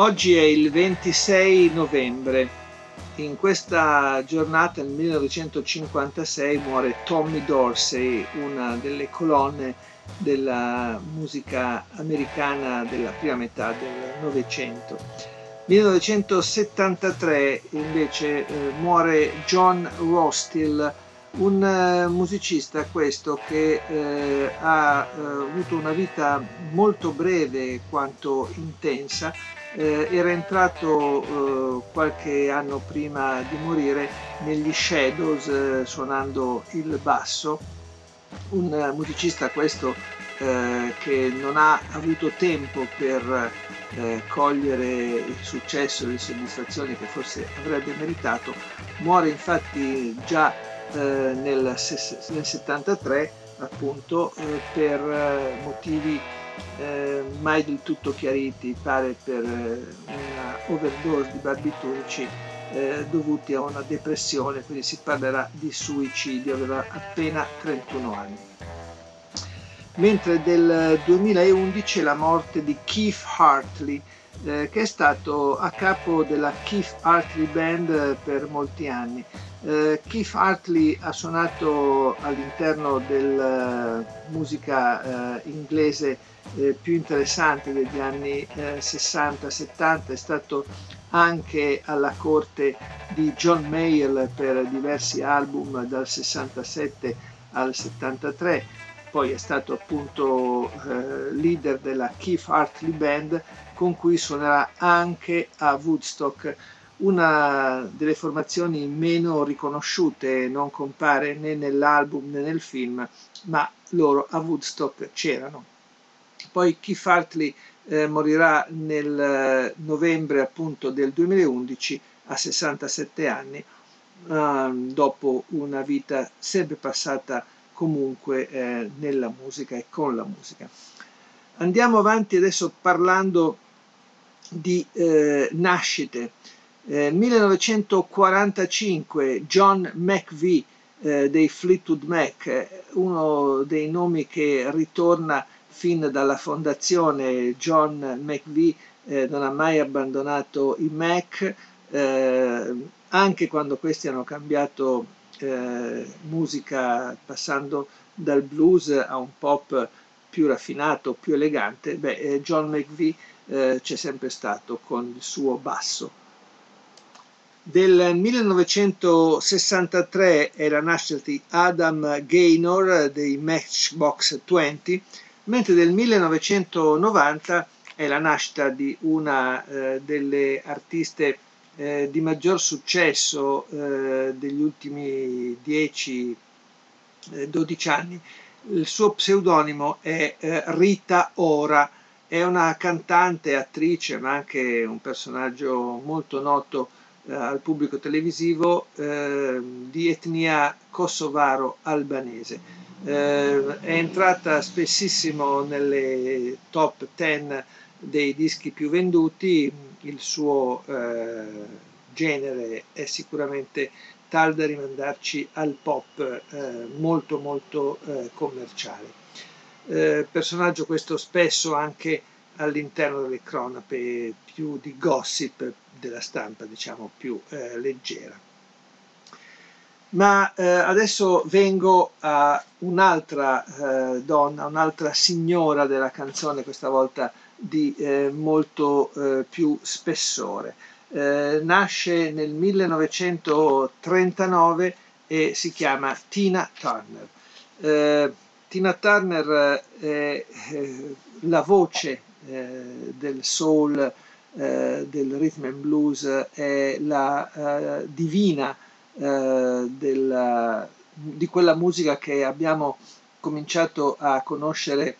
Oggi è il 26 novembre. In questa giornata, nel 1956, muore Tommy Dorsey, una delle colonne della musica americana della prima metà del Novecento. 1973 invece eh, muore John Rostill, un uh, musicista questo che eh, ha eh, avuto una vita molto breve quanto intensa eh, era entrato eh, qualche anno prima di morire negli Shadows eh, suonando il basso, un musicista questo eh, che non ha avuto tempo per eh, cogliere il successo e le soddisfazioni che forse avrebbe meritato, muore infatti già eh, nel, nel 73 appunto per motivi eh, mai del tutto chiariti, pare per eh, una overdose di barbiturici eh, dovuti a una depressione, quindi si parlerà di suicidio, aveva appena 31 anni. Mentre del 2011 la morte di Keith Hartley, eh, che è stato a capo della Keith Hartley Band per molti anni. Eh, Keith Hartley ha suonato all'interno della musica eh, inglese eh, più interessante degli anni 60-70, eh, è stato anche alla corte di John Mayer per diversi album dal 67 al 73, poi è stato appunto eh, leader della Keith Hartley Band con cui suonerà anche a Woodstock una delle formazioni meno riconosciute, non compare né nell'album né nel film, ma loro a Woodstock c'erano. Poi Keith Hartley eh, morirà nel eh, novembre appunto del 2011 a 67 anni, eh, dopo una vita sempre passata comunque eh, nella musica e con la musica. Andiamo avanti adesso parlando di eh, nascite. Eh, 1945 John McVie eh, dei Fleetwood Mac, uno dei nomi che ritorna fin dalla fondazione. John McVie eh, non ha mai abbandonato i Mac, eh, anche quando questi hanno cambiato eh, musica passando dal blues a un pop più raffinato, più elegante, beh, eh, John McVie eh, c'è sempre stato con il suo basso del 1963 è la nascita di Adam Gaynor dei Matchbox 20, mentre del 1990 è la nascita di una eh, delle artiste eh, di maggior successo eh, degli ultimi 10-12 eh, anni. Il suo pseudonimo è eh, Rita Ora, è una cantante, attrice, ma anche un personaggio molto noto eh, al pubblico televisivo di etnia kosovaro-albanese. Eh, è entrata spessissimo nelle top 10 dei dischi più venduti, il suo eh, genere è sicuramente tal da rimandarci al pop eh, molto molto eh, commerciale. personaggio questo spesso anche all'interno delle cronache più di gossip della stampa, diciamo più eh, leggera. Ma eh, adesso vengo a un'altra eh, donna, un'altra signora della canzone, questa volta di eh, molto eh, più spessore. Eh, nasce nel 1939 e si chiama Tina Turner. Tina Turner è la voce eh, del soul, eh, del rhythm and blues, è la eh, della, di quella musica che abbiamo cominciato a conoscere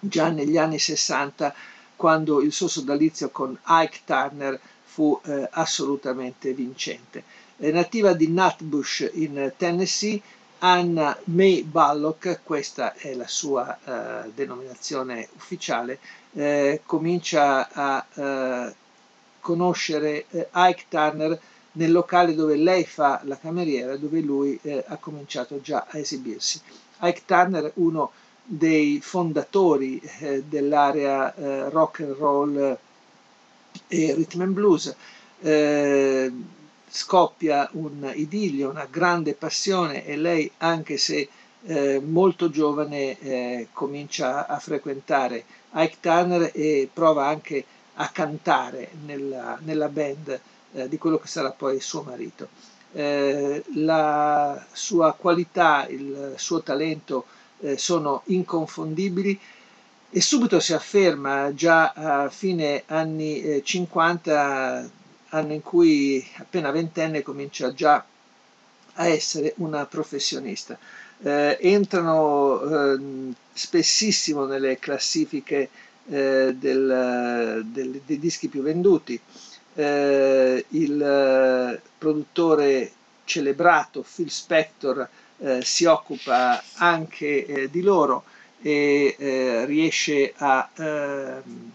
già negli anni 60 quando il suo sodalizio con Ike Turner fu eh, assolutamente vincente. È nativa di Nutbush in Tennessee, Anna May Ballock, questa è la sua eh, denominazione ufficiale, eh, comincia a eh, conoscere eh, Ike Turner nel locale dove lei fa la cameriera, dove lui eh, ha cominciato già a esibirsi. Ike Turner, uno dei fondatori eh, dell'area eh, rock and roll e rhythm and blues, eh, scoppia un idillio, una grande passione e lei, anche se eh, molto giovane, eh, comincia a frequentare Ike Turner e prova anche a cantare nella, nella band eh, di quello che sarà poi suo marito. Eh, la sua qualità, il suo talento eh, sono inconfondibili e subito si afferma già a fine anni 50, eh, anno in cui appena ventenne comincia già a essere una professionista. Eh, entrano eh, spessissimo nelle classifiche eh, del, del, dei dischi più venduti, eh, il eh, produttore celebrato Phil Spector eh, si occupa anche eh, di loro e eh, riesce a ehm,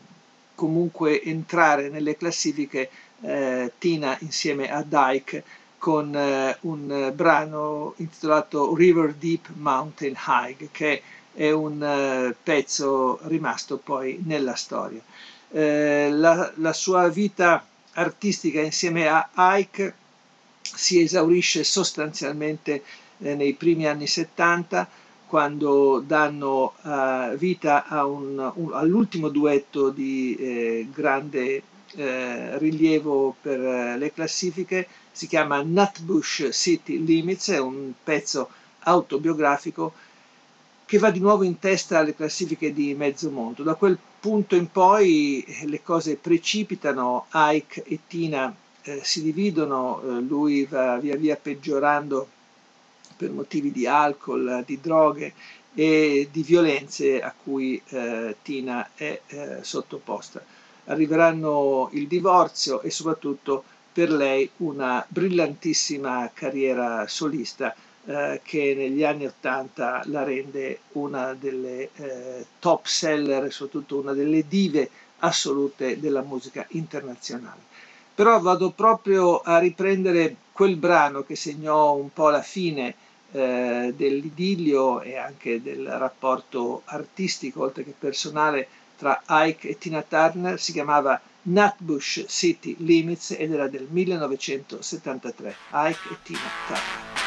comunque entrare nelle classifiche eh, Tina insieme a Dyke con un brano intitolato River Deep Mountain High che è un pezzo rimasto poi nella storia. La, la sua vita artistica insieme a Ike si esaurisce sostanzialmente eh, nei primi anni 70 quando danno uh, vita un, un, all'ultimo duetto di eh, grande eh, rilievo per eh, le classifiche, si chiama Nutbush City Limits, è un pezzo autobiografico che va di nuovo in testa alle classifiche di mezzo mondo. Da quel punto in poi eh, le cose precipitano, Ike e Tina eh, si dividono, eh, lui va via via peggiorando per motivi di alcol, di droghe e di violenze a cui eh, Tina è eh, sottoposta. Arriveranno il divorzio e soprattutto per lei una brillantissima carriera solista eh, che negli anni Ottanta la rende una delle eh, top seller e soprattutto una delle dive assolute della musica internazionale. Però vado proprio a riprendere quel brano che segnò un po' la fine eh, dell'idillio e anche del rapporto artistico, oltre che personale, tra Ike e Tina Turner, si chiamava Nutbush City Limits ed era del 1973. Ike e Tina Turner.